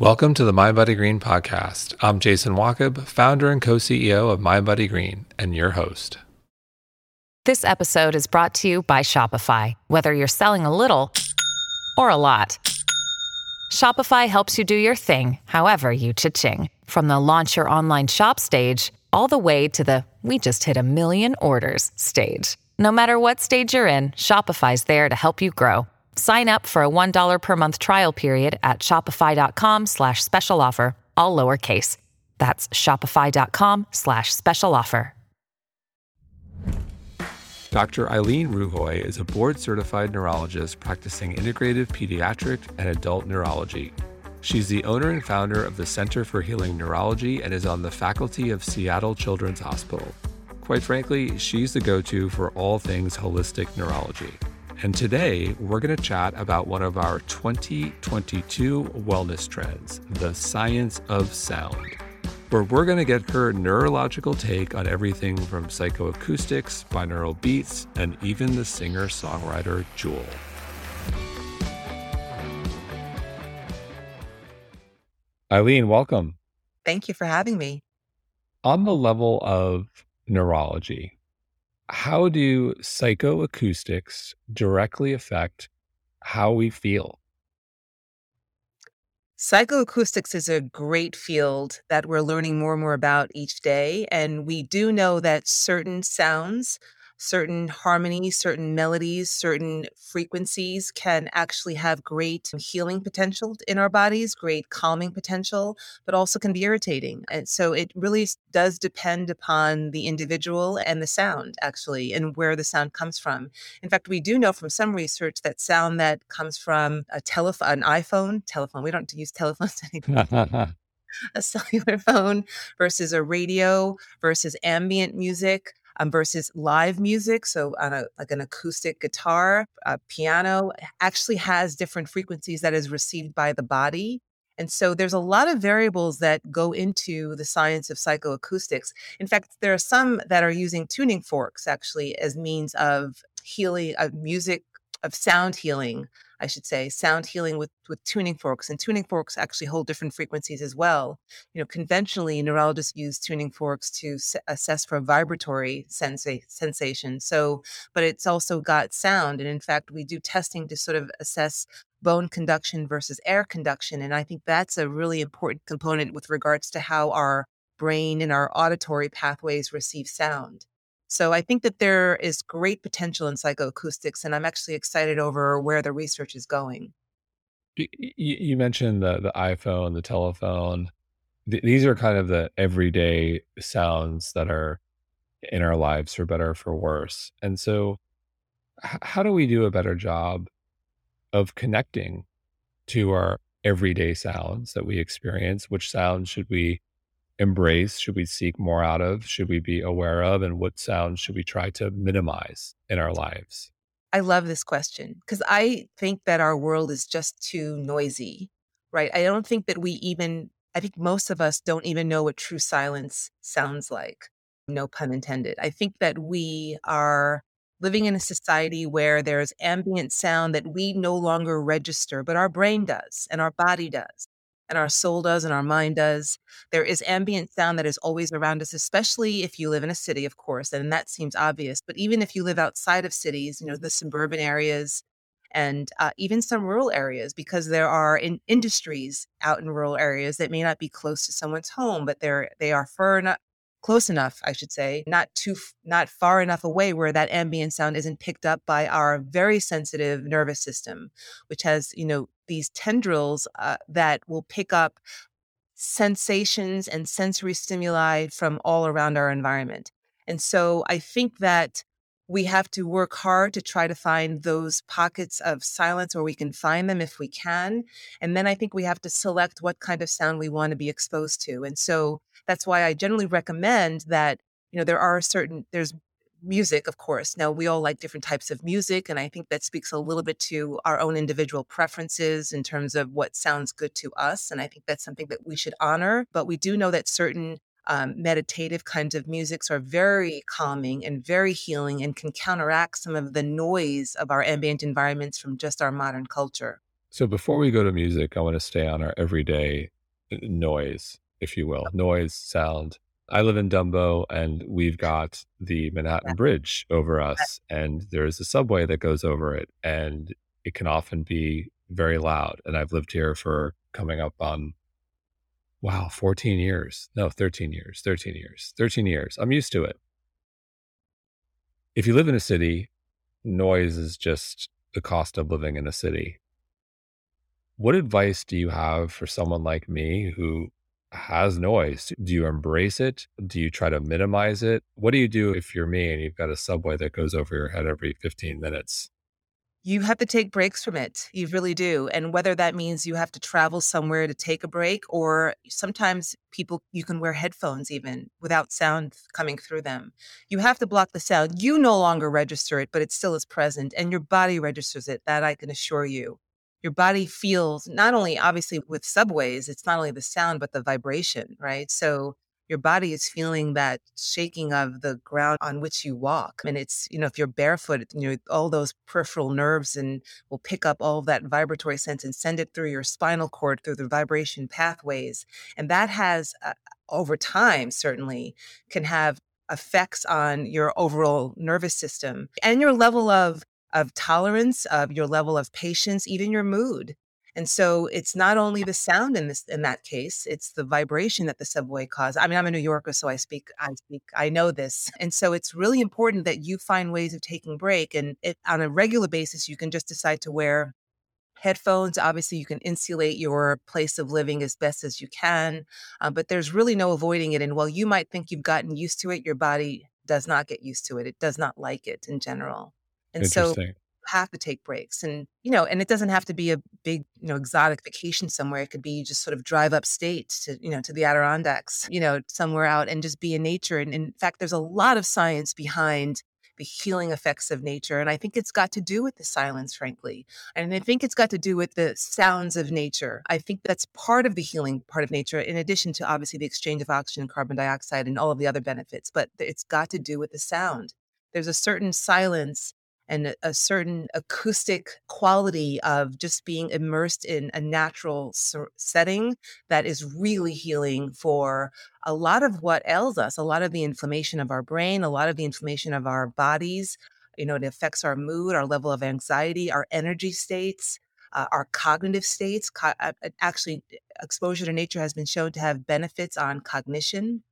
Welcome to the Mind Body Green podcast. I'm Jason Wachob, founder and co CEO of Mind Body Green, and your host. This episode is brought to you by Shopify. Whether you're selling a little or a lot, Shopify helps you do your thing, however you cha-ching. From the launch your online shop stage, all the way to the we just hit a million orders stage. No matter what stage you're in, Shopify's there to help you grow. Sign up for a $1 per month trial period at shopify.com slash special offer, all lowercase. That's shopify.com slash special offer. Dr. Ilene Ruhoy is a board certified neurologist practicing integrative pediatric and adult neurology. She's the owner and founder of the Center for Healing Neurology and is on the faculty of Seattle Children's Hospital. Quite frankly, she's the go to for all things holistic neurology. And today, we're going to chat about one of our 2022 wellness trends, the science of sound, where we're going to get her neurological take on everything from psychoacoustics, binaural beats, and even the singer songwriter Jewel. Ilene, welcome. Thank you for having me. On the level of neurology, how do psychoacoustics directly affect how we feel? Psychoacoustics is a great field that we're learning more and more about each day. And we do know that certain sounds certain harmonies, certain melodies, certain frequencies can actually have great healing potential in our bodies, great calming potential, but also can be irritating. And so it really does depend upon the individual and the sound, actually, and where the sound comes from. In fact, we do know from some research that sound that comes from a telephone, an iPhone, telephone, we don't use telephones anymore. a cellular phone versus a radio versus ambient music um, versus live music. So on a like an acoustic guitar, a piano actually has different frequencies that is received by the body. And so there's a lot of variables that go into the science of psychoacoustics. In fact, there are some that are using tuning forks actually as means of healing of music of sound healing I should say, sound healing with, with tuning forks. And tuning forks actually hold different frequencies as well. You know, conventionally, neurologists use tuning forks to s- assess for vibratory sensa- sensation. So, but it's also got sound. And in fact, we do testing to sort of assess bone conduction versus air conduction. And I think that's a really important component with regards to how our brain and our auditory pathways receive sound. So I think that there is great potential in psychoacoustics, and I'm actually excited over where the research is going. You, you mentioned the the iPhone, the telephone. Th- these are kind of the everyday sounds that are in our lives, for better or for worse. And so, h- how do we do a better job of connecting to our everyday sounds that we experience? Which sounds should we embrace? Should we seek more out of? Should we be aware of? And what sounds should we try to minimize in our lives? I love this question because I think that our world is just too noisy, right? I don't think that we even, I think most of us don't even know what true silence sounds like. No pun intended. I think that we are living in a society where there's ambient sound that we no longer register, but our brain does and our body does and our soul does and our mind does. There is ambient sound that is always around us, especially if you live in a city, of course, and that seems obvious. But even if you live outside of cities, you know, the suburban areas and uh, even some rural areas, because there are in industries out in rural areas that may not be close to someone's home, but they're they are far enough close enough, I should say, not too not far enough away where that ambient sound isn't picked up by our very sensitive nervous system, which has, you know, these tendrils uh, that will pick up sensations and sensory stimuli from all around our environment. And so I think that we have to work hard to try to find those pockets of silence where we can find them if we can. And then I think we have to select what kind of sound we want to be exposed to. And so that's why I generally recommend that, you know, there are certain, there's music, of course. Now, we all like different types of music, and I think that speaks a little bit to our own individual preferences in terms of what sounds good to us. And I think that's something that we should honor. But we do know that certain um, meditative kinds of musics are very calming and very healing and can counteract some of the noise of our ambient environments from just our modern culture. So before we go to music, I want to stay on our everyday uh, noise, if you will, noise, sound. I live in Dumbo and we've got the Manhattan Bridge over us, and there's a subway that goes over it, and it can often be very loud. And I've lived here for coming up on, wow, 14 years. No, 13 years, 13 years, 13 years. I'm used to it. If you live in a city, noise is just the cost of living in a city. What advice do you have for someone like me who has noise? Do you embrace it? Do you try to minimize it? What do you do if you're me and you've got a subway that goes over your head every 15 minutes? You have to take breaks from it. You really do. And whether that means you have to travel somewhere to take a break, or sometimes people, you can wear headphones even without sound coming through them. You have to block the sound. You no longer register it, but it still is present, and your body registers it. That I can assure you your body feels not only obviously with subways, it's not only the sound, but the vibration, right? So your body is feeling that shaking of the ground on which you walk. And it's, you know, if you're barefoot, you know, all those peripheral nerves and will pick up all that vibratory sense and send it through your spinal cord through the vibration pathways. And that has, uh, over time, certainly can have effects on your overall nervous system and your level of of tolerance, of your level of patience, even your mood. And so it's not only the sound in this in that case, it's the vibration that the subway causes. I mean, I'm a New Yorker, so I speak, I speak, I know this. And so it's really important that you find ways of taking break. And it, on a regular basis, you can just decide to wear headphones. Obviously, you can insulate your place of living as best as you can, uh, but there's really no avoiding it. And while you might think you've gotten used to it, your body does not get used to it. It does not like it in general. And so you have to take breaks and you know and it doesn't have to be a big you know exotic vacation somewhere. It could be just sort of drive upstate to you know to the adirondacks you know somewhere out and just be in nature. And in fact there's a lot of science behind the healing effects of nature and i think it's got to do with the silence frankly. And i think it's got to do with the sounds of nature. I think that's part of the healing part of nature in addition to obviously the exchange of oxygen and carbon dioxide and all of the other benefits but it's got to do with the sound. There's a certain silence and a certain acoustic quality of just being immersed in a natural setting that is really healing for a lot of what ails us, a lot of the inflammation of our brain, a lot of the inflammation of our bodies. You know, it affects our mood, our level of anxiety, our energy states. Uh, our cognitive states. Co- uh, actually, exposure to nature has been shown to have benefits on cognition.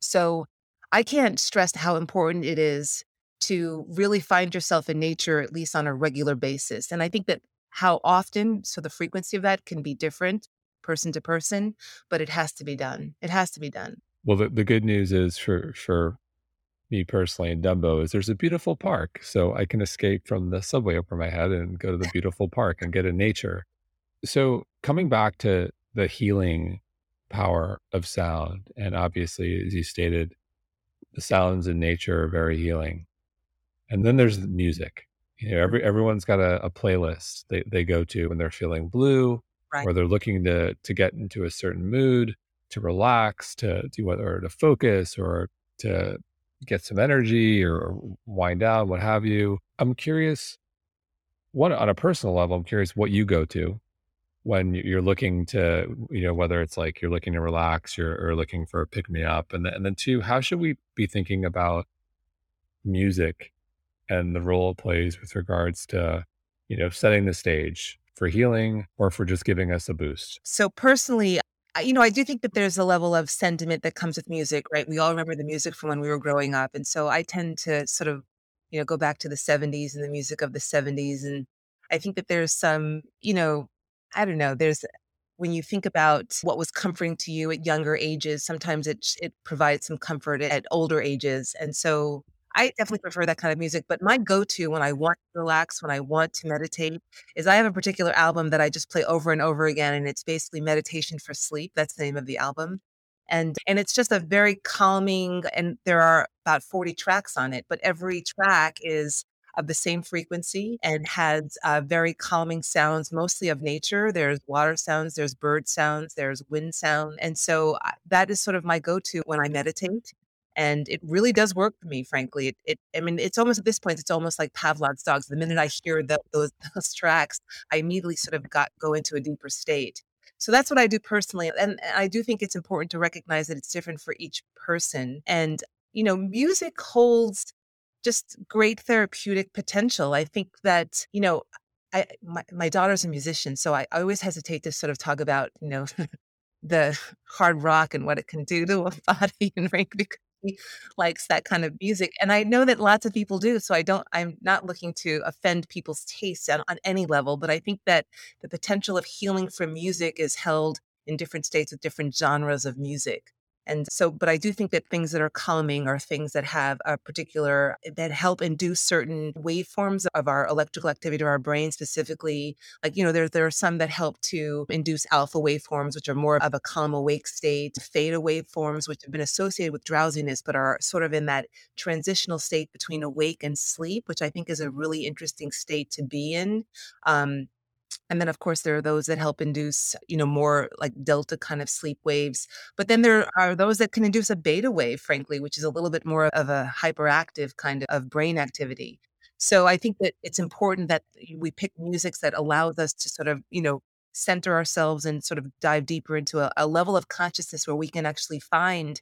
So, I can't stress how important it is to really find yourself in nature at least on a regular basis. And I think that how often, so the frequency of that can be different person to person, but it has to be done. It has to be done. Well, the, the good news is for for me personally in Dumbo is there's a beautiful park, so I can escape from the subway over my head and go to the beautiful park and get in nature. So coming back to the healing power of sound, and obviously, as you stated, the sounds in nature are very healing. And then there's the music. You know, every everyone's got a, a playlist they, they go to when they're feeling blue right. or they're looking to to get into a certain mood, to relax, to do whether to focus or to get some energy or wind down, what have you. I'm curious, one on a personal level, I'm curious what you go to when you're looking to, you know, whether it's like you're looking to relax, you're or looking for a pick me up, and then, and then two, how should we be thinking about music and the role it plays with regards to, you know, setting the stage for healing or for just giving us a boost? So, personally, you know, I do think that there's a level of sentiment that comes with music, right? We all remember the music from when we were growing up. And so I tend to sort of, you know, go back to the 70s and the music of the 70s. And I think that there's some, you know, I don't know, there's, when you think about what was comforting to you at younger ages, sometimes it it provides some comfort at older ages. And so I definitely prefer that kind of music, but my go-to when I want to relax, when I want to meditate, is I have a particular album that I just play over and over again, and it's basically meditation for sleep. That's the name of the album. And and it's just a very calming and there are about 40 tracks on it, but every track is of the same frequency and has uh, very calming sounds, mostly of nature. There's water sounds, there's bird sounds, there's wind sound. And so uh, that is sort of my go to when I meditate. And it really does work for me, frankly. It, it I mean, it's almost at this point, it's almost like Pavlov's dogs. The minute I hear the, those, those tracks, I immediately sort of got go into a deeper state. So that's what I do personally. And I do think it's important to recognize that it's different for each person. And, you know, music holds just great therapeutic potential. I think that, you know, I my, my daughter's a musician, so I, I always hesitate to sort of talk about, you know, the hard rock and what it can do to a body and rank because likes that kind of music. And I know that lots of people do. So I don't, I'm not looking to offend people's tastes on, on any level, but I think that the potential of healing from music is held in different states with different genres of music. And so, but I do think that things that are calming are things that have a particular, that help induce certain waveforms of our electrical activity of our brain specifically. Like, you know, there, there are some that help to induce alpha waveforms, which are more of a calm awake state, theta waveforms, which have been associated with drowsiness, but are sort of in that transitional state between awake and sleep, which I think is a really interesting state to be in. Um, and then, of course, there are those that help induce, you know, more like delta kind of sleep waves. But then there are those that can induce a beta wave, frankly, which is a little bit more of a hyperactive kind of brain activity. So I think that it's important that we pick musics that allows us to sort of, you know, center ourselves and sort of dive deeper into a, a level of consciousness where we can actually find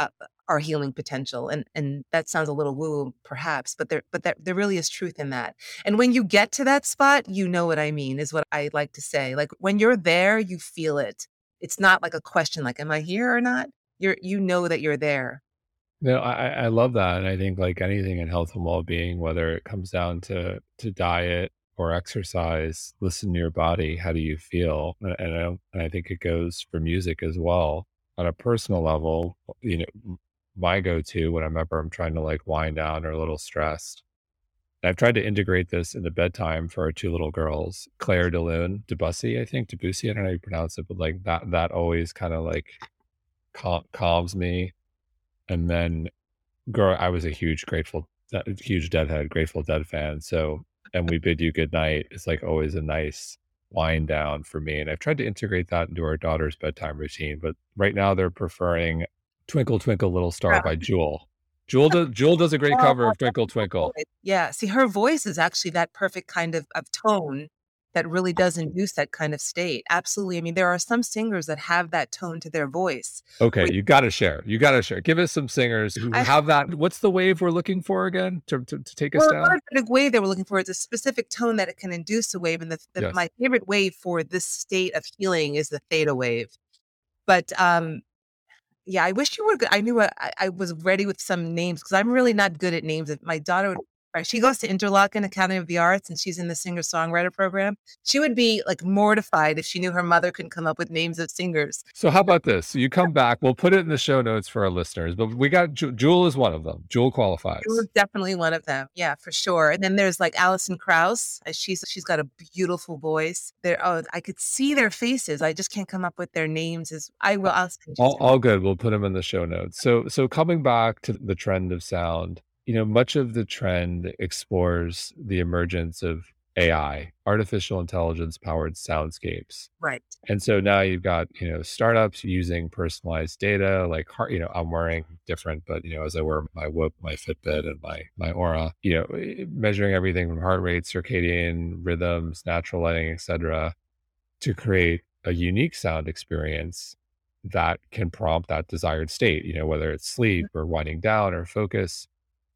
Uh, our healing potential and and that sounds a little woo woo perhaps but there but there, there really is truth in that. And when you get to that spot you know what i mean is what i like to say. Like when you're there you feel it. It's not like a question like am i here or not? You're you know that you're there. No i i love that and i think like anything in health and well-being whether it comes down to to diet or exercise listen to your body how do you feel? And, and I, and I think it goes for music as well on a personal level, you know, my go-to when I remember I'm trying to like wind down or a little stressed. I've tried to integrate this into bedtime for our two little girls, Clair de Lune, Debussy, I think, Debussy, I don't know how you pronounce it, but like that, that always kind of like cal- calms me. And then girl, I was a huge grateful, huge Deadhead, Grateful Dead fan. So, and we bid you good night. It's like always a nice wind down for me. And I've tried to integrate that into our daughter's bedtime routine, but right now they're preferring Twinkle Twinkle Little Star yeah. by Jewel. Jewel does Jewel does a great oh, cover of Twinkle Twinkle. Yeah. See, her voice is actually that perfect kind of, of tone that really does induce that kind of state. Absolutely. I mean, there are some singers that have that tone to their voice. Okay, you got to share. You got to share. Give us some singers who I, have that. What's the wave we're looking for again to, to, to take us well, down? The wave that we're looking for is a specific tone that it can induce a wave. And the, the, yes. my favorite wave for this state of healing is the theta wave. But um, yeah, I wish you were good. I knew I, I was ready with some names because I'm really not good at names. If My daughter would Right. She goes to Interlochen Academy of the Arts and she's in the singer songwriter program. She would be like mortified if she knew her mother couldn't come up with names of singers. So, how about this? You come back, we'll put it in the show notes for our listeners, but we got Jewel is one of them. Jewel qualifies. Jewel is definitely one of them. Yeah, for sure. And then there's like Alison Krauss. Uh, she's she's got a beautiful voice. There, oh, I could see their faces. I just can't come up with their names. As I will, I'll all, all good. We'll put them in the show notes. So, so coming back to the trend of sound, you know, much of the trend explores the emergence of AI, artificial intelligence powered soundscapes. Right. And so now you've got, you know, startups using personalized data, like, you know, I'm wearing different, but, you know, as I wear my Whoop, my Fitbit, and my, my Oura, you know, eh, measuring everything from heart rate, circadian rhythms, natural lighting, etc., to create a unique sound experience that can prompt that desired state, you know, whether it's sleep or winding down or focus.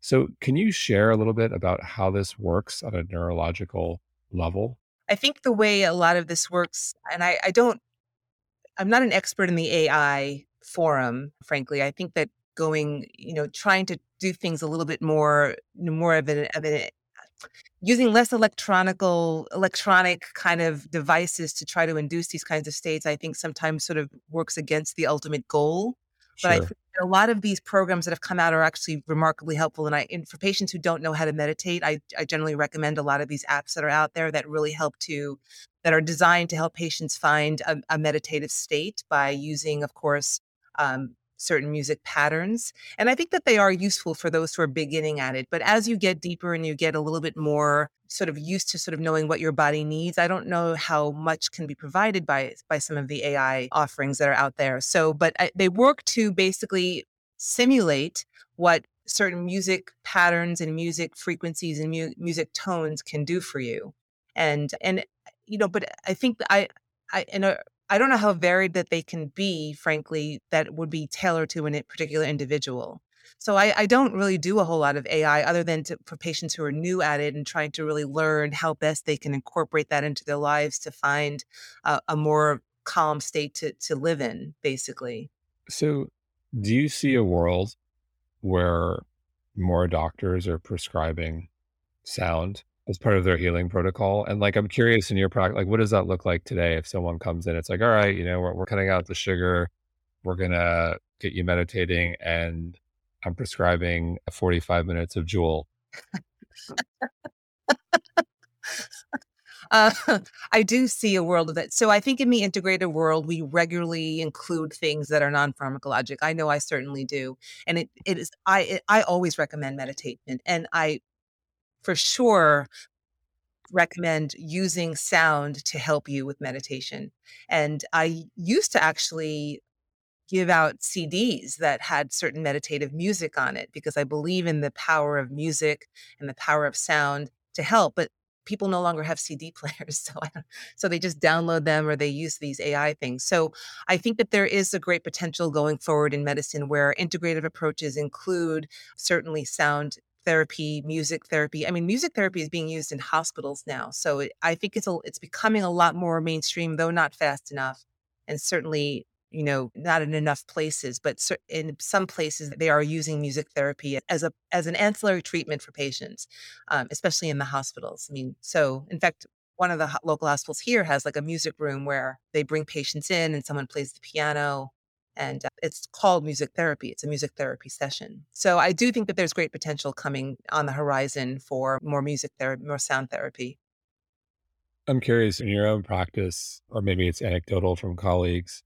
So, can you share a little bit about how this works on a neurological level? I think the way a lot of this works, and I, I don't, I'm not an expert in the AI forum, frankly. I think that going, you know, trying to do things a little bit more, more of an, of an using less electronical electronic kind of devices to try to induce these kinds of states i think sometimes sort of works against the ultimate goal but I think a lot of these programs that have come out are actually remarkably helpful. And I, and for patients who don't know how to meditate, I, I generally recommend a lot of these apps that are out there that really help to, that are designed to help patients find a, a meditative state by using, of course, um, certain music patterns. And I think that they are useful for those who are beginning at it. But as you get deeper and you get a little bit more sort of used to sort of knowing what your body needs, I don't know how much can be provided by by some of the AI offerings that are out there. So, but I, they work to basically simulate what certain music patterns and music frequencies and mu- music tones can do for you. And and you know, but I think I I and uh, I don't know how varied that they can be, frankly, that would be tailored to a particular individual. So I, I don't really do a whole lot of AI other than to, for patients who are new at it and trying to really learn how best they can incorporate that into their lives to find a, a more calm state to to live in, basically. So, do you see a world where more doctors are prescribing sound as part of their healing protocol? And like, I'm curious in your practice, like, what does that look like today? If someone comes in, it's like, all right, you know, we're, we're cutting out the sugar, we're gonna get you meditating, and I'm prescribing 45 minutes of Jewel. Uh, I do see a world of it. So I think in the integrated world, we regularly include things that are non-pharmacologic. I know I certainly do, and it it is I it, I always recommend meditation, and I for sure recommend using sound to help you with meditation. And I used to actually give out CDs that had certain meditative music on it because I believe in the power of music and the power of sound to help. But people no longer have CD players, so so they just download them or they use these AI things. So I think that there is a great potential going forward in medicine where integrative approaches include certainly sound therapy, music therapy. I mean, music therapy is being used in hospitals now, so it, I think it's a, it's becoming a lot more mainstream, though not fast enough, and certainly you know not in enough places but in some places they are using music therapy as a as an ancillary treatment for patients um, especially in the hospitals i mean so in fact one of the local hospitals here has like a music room where they bring patients in and someone plays the piano and uh, it's called music therapy it's a music therapy session so i do think that there's great potential coming on the horizon for more music therapy more sound therapy i'm curious in your own practice or maybe it's anecdotal from colleagues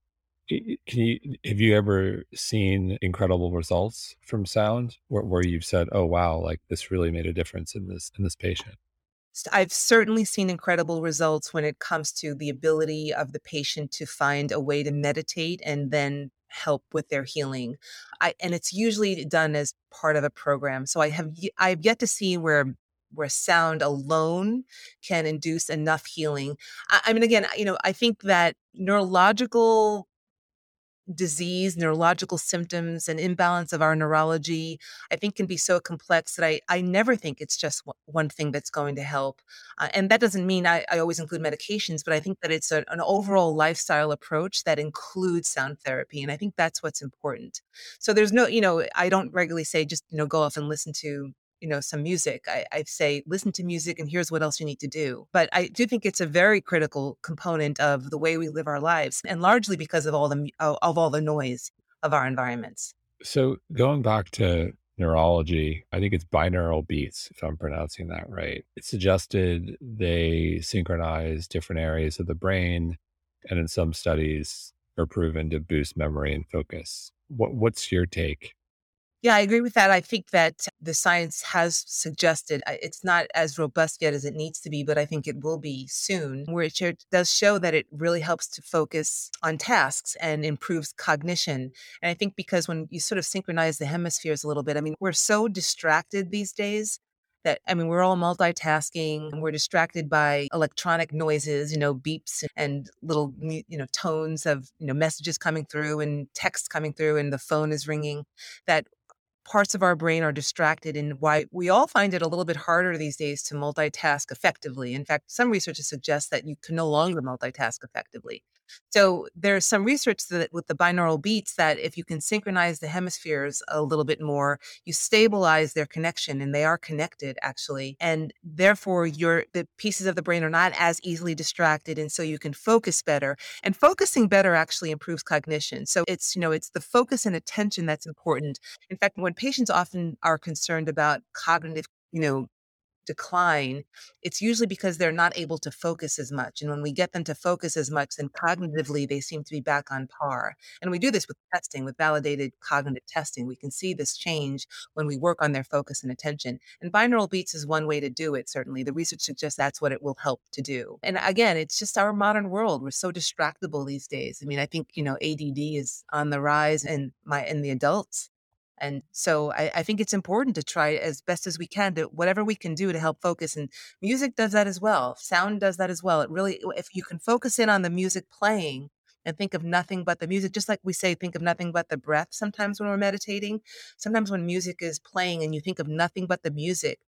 can you have you ever seen incredible results from sound where, where you've said, "Oh wow, like this really made a difference in this in this patient"? I've certainly seen incredible results when it comes to the ability of the patient to find a way to meditate and then help with their healing. I and it's usually done as part of a program. So I have I've yet to see where where sound alone can induce enough healing. I, I mean, again, you know, I think that neurological disease, neurological symptoms, and imbalance of our neurology, I think can be so complex that I, I never think it's just one thing that's going to help. Uh, and that doesn't mean I, I always include medications, but I think that it's a, an overall lifestyle approach that includes sound therapy. And I think that's what's important. So there's no, you know, I don't regularly say just, you know, go off and listen to you know some music I, I say listen to music and here's what else you need to do. But i do think it's a very critical component of the way we live our lives and largely because of all the uh, of all the noise of our environments. So going back to neurology i think it's binaural beats if i'm pronouncing that right. It suggested they synchronize different areas of the brain and in some studies are proven to boost memory and focus. What, what's your take yeah, I agree with that. I think that the science has suggested it's not as robust yet as it needs to be, but I think it will be soon, which it does show that it really helps to focus on tasks and improves cognition. And I think because when you sort of synchronize the hemispheres a little bit, I mean, we're so distracted these days that I mean, we're all multitasking and we're distracted by electronic noises, you know, beeps and little, you know, tones of, you know, messages coming through and text coming through and the phone is ringing that parts of our brain are distracted and why we all find it a little bit harder these days to multitask effectively. In fact, some research suggests that you can no longer multitask effectively. So there's some research that with the binaural beats that if you can synchronize the hemispheres a little bit more, you stabilize their connection and they are connected actually. And therefore your the pieces of the brain are not as easily distracted and so you can focus better. And focusing better actually improves cognition. So it's, you know, it's the focus and attention that's important. In fact, when patients often are concerned about cognitive you know decline, it's usually because they're not able to focus as much. And when we get them to focus as much, then cognitively they seem to be back on par. And we do this with testing, with validated cognitive testing. We can see this change when we work on their focus and attention. And binaural beats is one way to do it, certainly. The research suggests that's what it will help to do. And again, it's just our modern world. We're so distractible these days. I mean, I think, you know, ADD is on the rise in my in the adults And so I, I, think it's important to try as best as we can to whatever we can do to help focus. And music does that as well. Sound does that as well. It really, if you can focus in on the music playing and think of nothing but the music, just like we say, think of nothing but the breath sometimes when we're meditating. Sometimes when music is playing and you think of nothing but the music,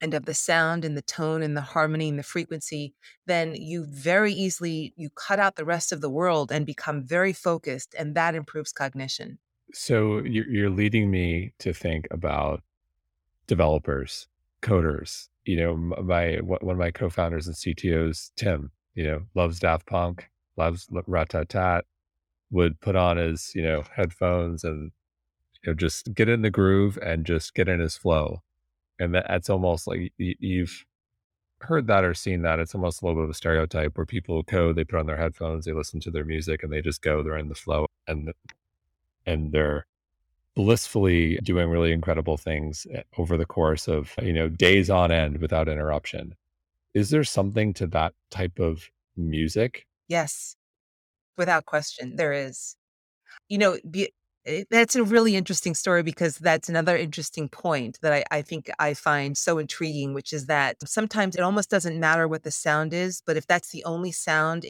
and of the sound and the tone and the harmony and the frequency then you very easily you cut out the rest of the world and become very focused and that improves cognition so you're leading me to think about developers, coders. You know, my one of my co-founders and CTOs, Tim. You know, loves Daft Punk, loves Ratatat. Would put on his you know headphones and you know just get in the groove and just get in his flow. And that, that's almost like you've heard that or seen that. It's almost a little bit of a stereotype where people code, they put on their headphones, they listen to their music, and they just go. They're in the flow, and and they're blissfully doing really incredible things eh, over the course of you know days on end without interruption. Is there something to that type of music? Yes. Without question there is. You know be, eh, that's a really interesting story because that's another interesting point that I, I think I find so intriguing, which is that sometimes it almost doesn't matter what the sound is, but if that's the only sound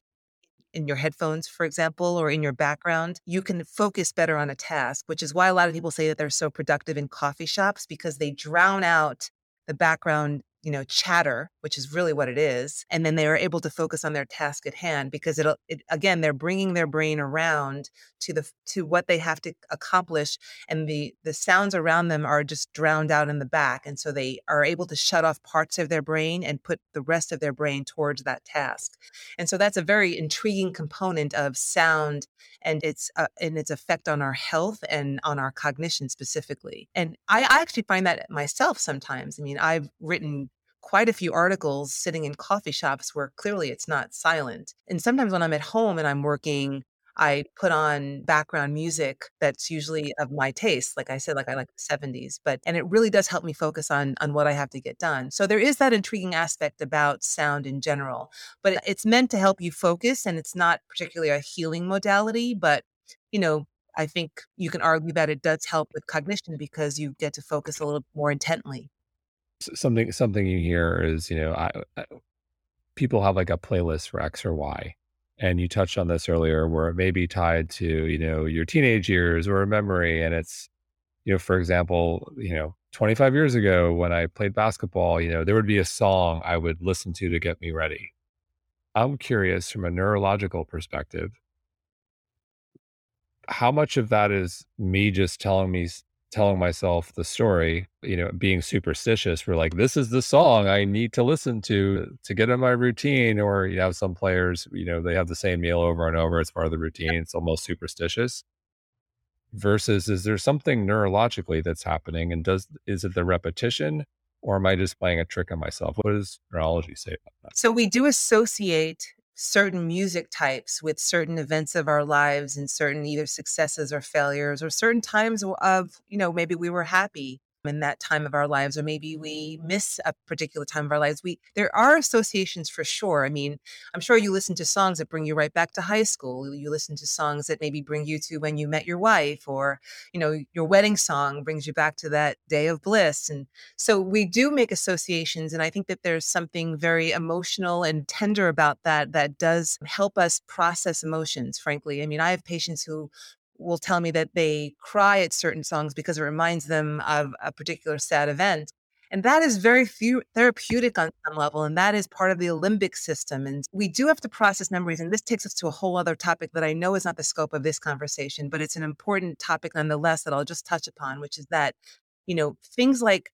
in your headphones, for example, or in your background, you can focus better on a task, which is why a lot of people say that they're so productive in coffee shops because they drown out the background you know chatter which is really what it is and then they are able to focus on their task at hand because it'll it, again they're bringing their brain around to the to what they have to accomplish and the the sounds around them are just drowned out in the back and so they are able to shut off parts of their brain and put the rest of their brain towards that task. And so that's a very intriguing component of sound and its uh, and its effect on our health and on our cognition specifically. And I, I actually find that myself sometimes. I mean i've written quite a few articles sitting in coffee shops where clearly it's not silent. And sometimes when I'm at home and I'm working, I put on background music that's usually of my taste. Like I said, like I like the 70s, but and it really does help me focus on on what I have to get done. So there is that intriguing aspect about sound in general, but it's meant to help you focus and it's not particularly a healing modality, but you know, I think you can argue that it does help with cognition because you get to focus a little more intently something something you hear is you know I, I, people have like a playlist for x or y and you touched on this earlier where it may be tied to you know your teenage years or a memory and it's you know for example you know 25 years ago when i played basketball you know there would be a song i would listen to to get me ready. I'm curious from a neurological perspective how much of that is me just telling me telling myself the story, you know, being superstitious, we're like, this is the song I need to listen to to get in my routine. Or you have some players, you know, they have the same meal over and over. It's part of the routine. It's almost superstitious. Versus, is there something neurologically that's happening? And does is it the repetition? Or am I just playing a trick on myself? What does neurology say about that? So we do associate certain music types with certain events of our lives and certain either successes or failures or certain times of you know maybe we were happy in that time of our lives or maybe we miss a particular time of our lives we there are associations for sure. I mean i'm sure you listen to songs that bring you right back to high school. You listen to songs that maybe bring you to when you met your wife or you know your wedding song brings you back to that day of bliss. And so we do make associations and i think that there's something very emotional and tender about that that does help us process emotions frankly. I mean i have patients who will tell me that they cry at certain songs because it reminds them of a particular sad event. And that is very few, therapeutic on some level. And that is part of the limbic system. And we do have to process memories. And this takes us to a whole other topic that I know is not the scope of this conversation, but it's an important topic nonetheless that I'll just touch upon, which is that, you know, things like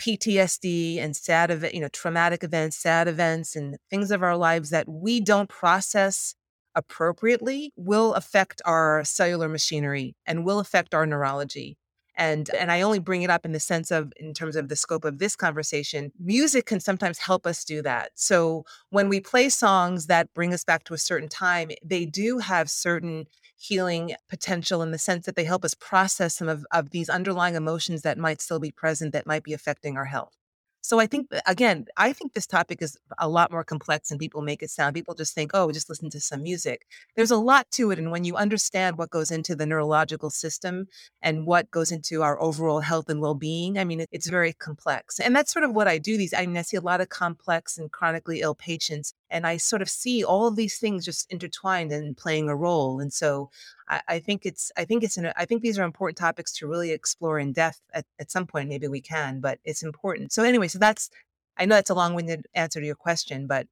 PTSD and sad you know, traumatic events, sad events, and things of our lives that we don't process appropriately will affect our cellular machinery and will affect our neurology. And, and I only bring it up in the sense of, in terms of the scope of this conversation, music can sometimes help us do that. So when we play songs that bring us back to a certain time, they do have certain healing potential in the sense that they help us process some of, of these underlying emotions that might still be present that might be affecting our health. So I think, again, I think this topic is a lot more complex than people make it sound. People just think, oh, just listen to some music. There's a lot to it. And when you understand what goes into the neurological system and what goes into our overall health and well being, I mean, it's very complex. And that's sort of what I do. These, I mean, I see a lot of complex and chronically ill patients, and I sort of see all of these things just intertwined and playing a role. And so I, I think it's, I think it's, an, I think these are important topics to really explore in depth at, at some point. Maybe we can, but it's important. So, anyway, so that's, I know that's a long winded answer to your question, but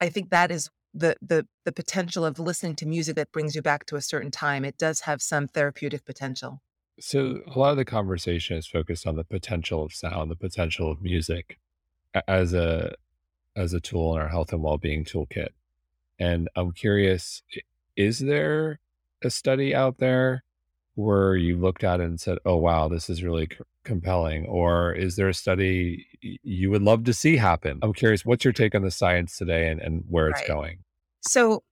I think that is the the the potential of listening to music that brings you back to a certain time. It does have some therapeutic potential. So a lot of the conversation is focused on the potential of sound the potential of music as a as a tool in our health and well-being toolkit. And i'm curious is there a study out there where you looked at it and said oh wow this is really c- compelling or is there a study you would love to see happen i'm curious what's your take on the science today and, and where it's right. going so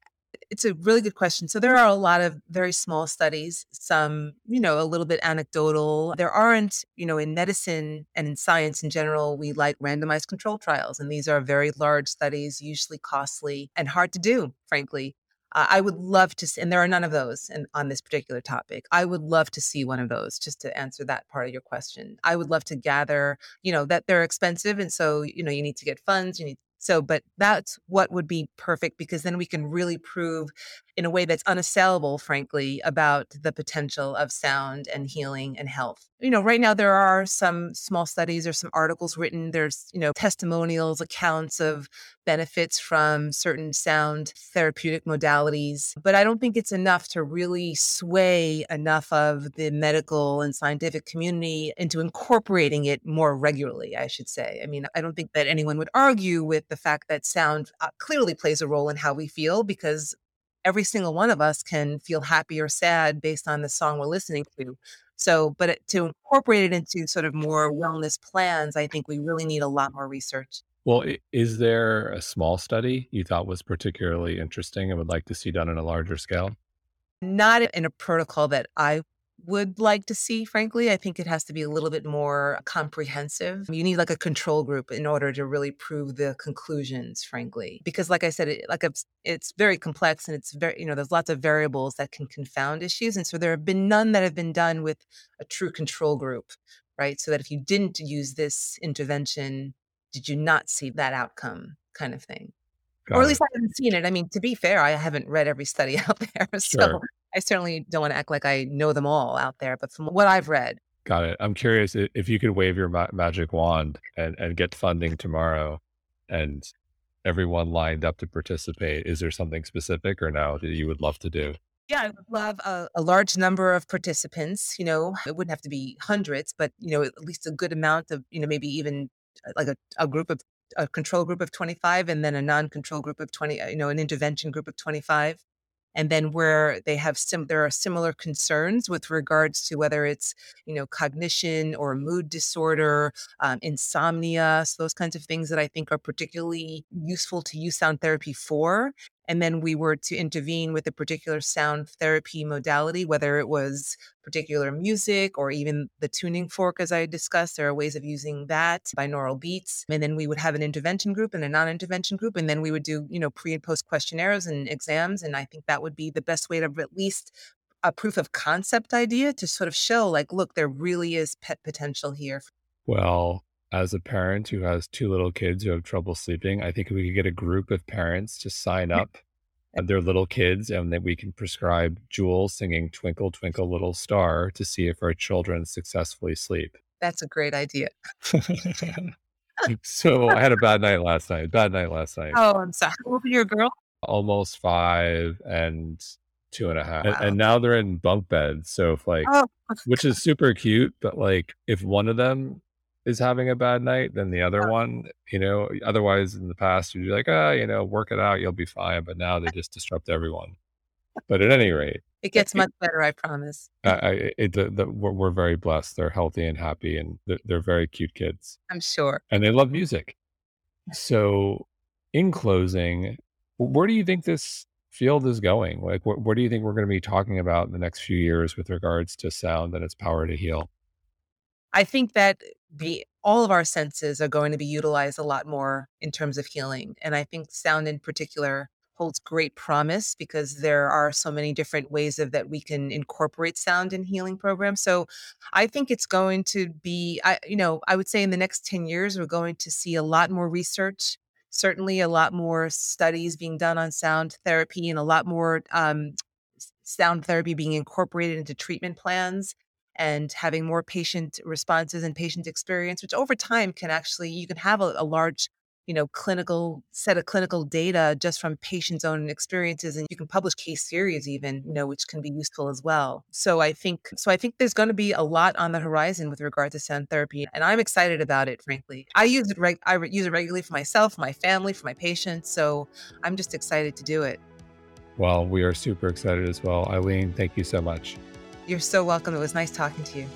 it's a really good question. So there are a lot of very small studies, some, you know, a little bit anecdotal. There aren't, you know, in medicine and in science in general, we like randomized control trials. And these are very large studies, usually costly and hard to do, frankly. I would love to see, and there are none of those in, on this particular topic. I would love to see one of those just to answer that part of your question. I would love to gather, you know, that they're expensive. And so, you know, you need to get funds, you need so, but that's what would be perfect because then we can really prove in a way that's unassailable, frankly, about the potential of sound and healing and health. You know, right now there are some small studies or some articles written. There's, you know, testimonials, accounts of benefits from certain sound therapeutic modalities. But I don't think it's enough to really sway enough of the medical and scientific community into incorporating it more regularly, I should say. I mean, I don't think that anyone would argue with the fact that sound uh, clearly plays a role in how we feel because every single one of us can feel happy or sad based on the song we're listening to. So, but to incorporate it into sort of more wellness plans, I think we really need a lot more research. Well, is there a small study you thought was particularly interesting and would like to see done on a larger scale? Not in a protocol that I would like to see, frankly. I think it has to be a little bit more comprehensive. You need like a control group in order to really prove the conclusions, frankly. Because like I said, it, like it's, it's very complex and it's very, you know, there's lots of variables that can confound issues. And so there have been none that have been done with a true control group, right? So that if you didn't use this intervention, did you not see that outcome kind of thing? Got or at least I haven't seen it. I mean, to be fair, I haven't read every study out there. So sure. I certainly don't want to act like I know them all out there, but from what I've read. Got it. I'm curious if you could wave your ma- magic wand and, and get funding tomorrow and everyone lined up to participate. Is there something specific or no that you would love to do? Yeah, I would love a, a, large number of participants. You know, it wouldn't have to be hundreds, but, you know, at least a good amount of, you know, maybe even like a, a group of, a control group of 25 and then a non control group of 20, uh, you know, an intervention group of 25 and then where they have sim there are similar concerns with regards to whether it's you know cognition or mood disorder um, insomnia so those kinds of things that i think are particularly useful to use sound therapy for and then we were to intervene with a particular sound therapy modality, whether it was particular music or even the tuning fork, as I discussed. There are ways of using that, binaural beats. And then we would have an intervention group and a non intervention group. And then we would do, you know, pre and post questionnaires and exams. And I think that would be the best way to at least a proof of concept idea to sort of show, like, look, there really is pet potential here. Well, as a parent who has two little kids who have trouble sleeping, I think we could get a group of parents to sign up and their little kids and that we can prescribe Jewel singing Twinkle Twinkle Little Star to see if our children successfully sleep. That's a great idea. so I had a bad night last night. Bad night last night. Oh, I'm sorry. Old are your girl? Almost five and two and a half. Wow. And, and, now they're in bunk beds. So if like, oh. which is super cute, but like if one of them is having a bad night than the other one. You know, otherwise in the past you'd be like, ah, oh, you know, work it out, you'll be fine. But now they just disrupt everyone. But at any rate, it gets much better, I promise. I, it, the, the, we're, we're, very blessed. They're healthy and happy, and they're, they're very cute kids. I'm sure. And they love music. So, in closing, where do you think this field is going? Like, what, what do you think we're going to be talking about in the next few years with regards to sound and its power to heal? I think that the all of our senses are going to be utilized a lot more in terms of healing. And I think sound in particular holds great promise because there are so many different ways of that we can incorporate sound in healing programs. So I think it's going to be I you know, I would say in the next 10 years we're going to see a lot more research, certainly a lot more studies being done on sound therapy and a lot more um, sound therapy being incorporated into treatment plans and having more patient responses and patient experience, which over time can actually, you can have a, a large you know clinical set of clinical data just from patients own experiences and you can publish case series even you know which can be useful as well. So i think so i think there's going to be a lot on the horizon with regard to sound therapy and i'm excited about it frankly. I use it reg- i use it regularly for myself my family for my patients so i'm just excited to do it. Well we are super excited as well. Ilene thank you so much you're so welcome. It was nice talking to you.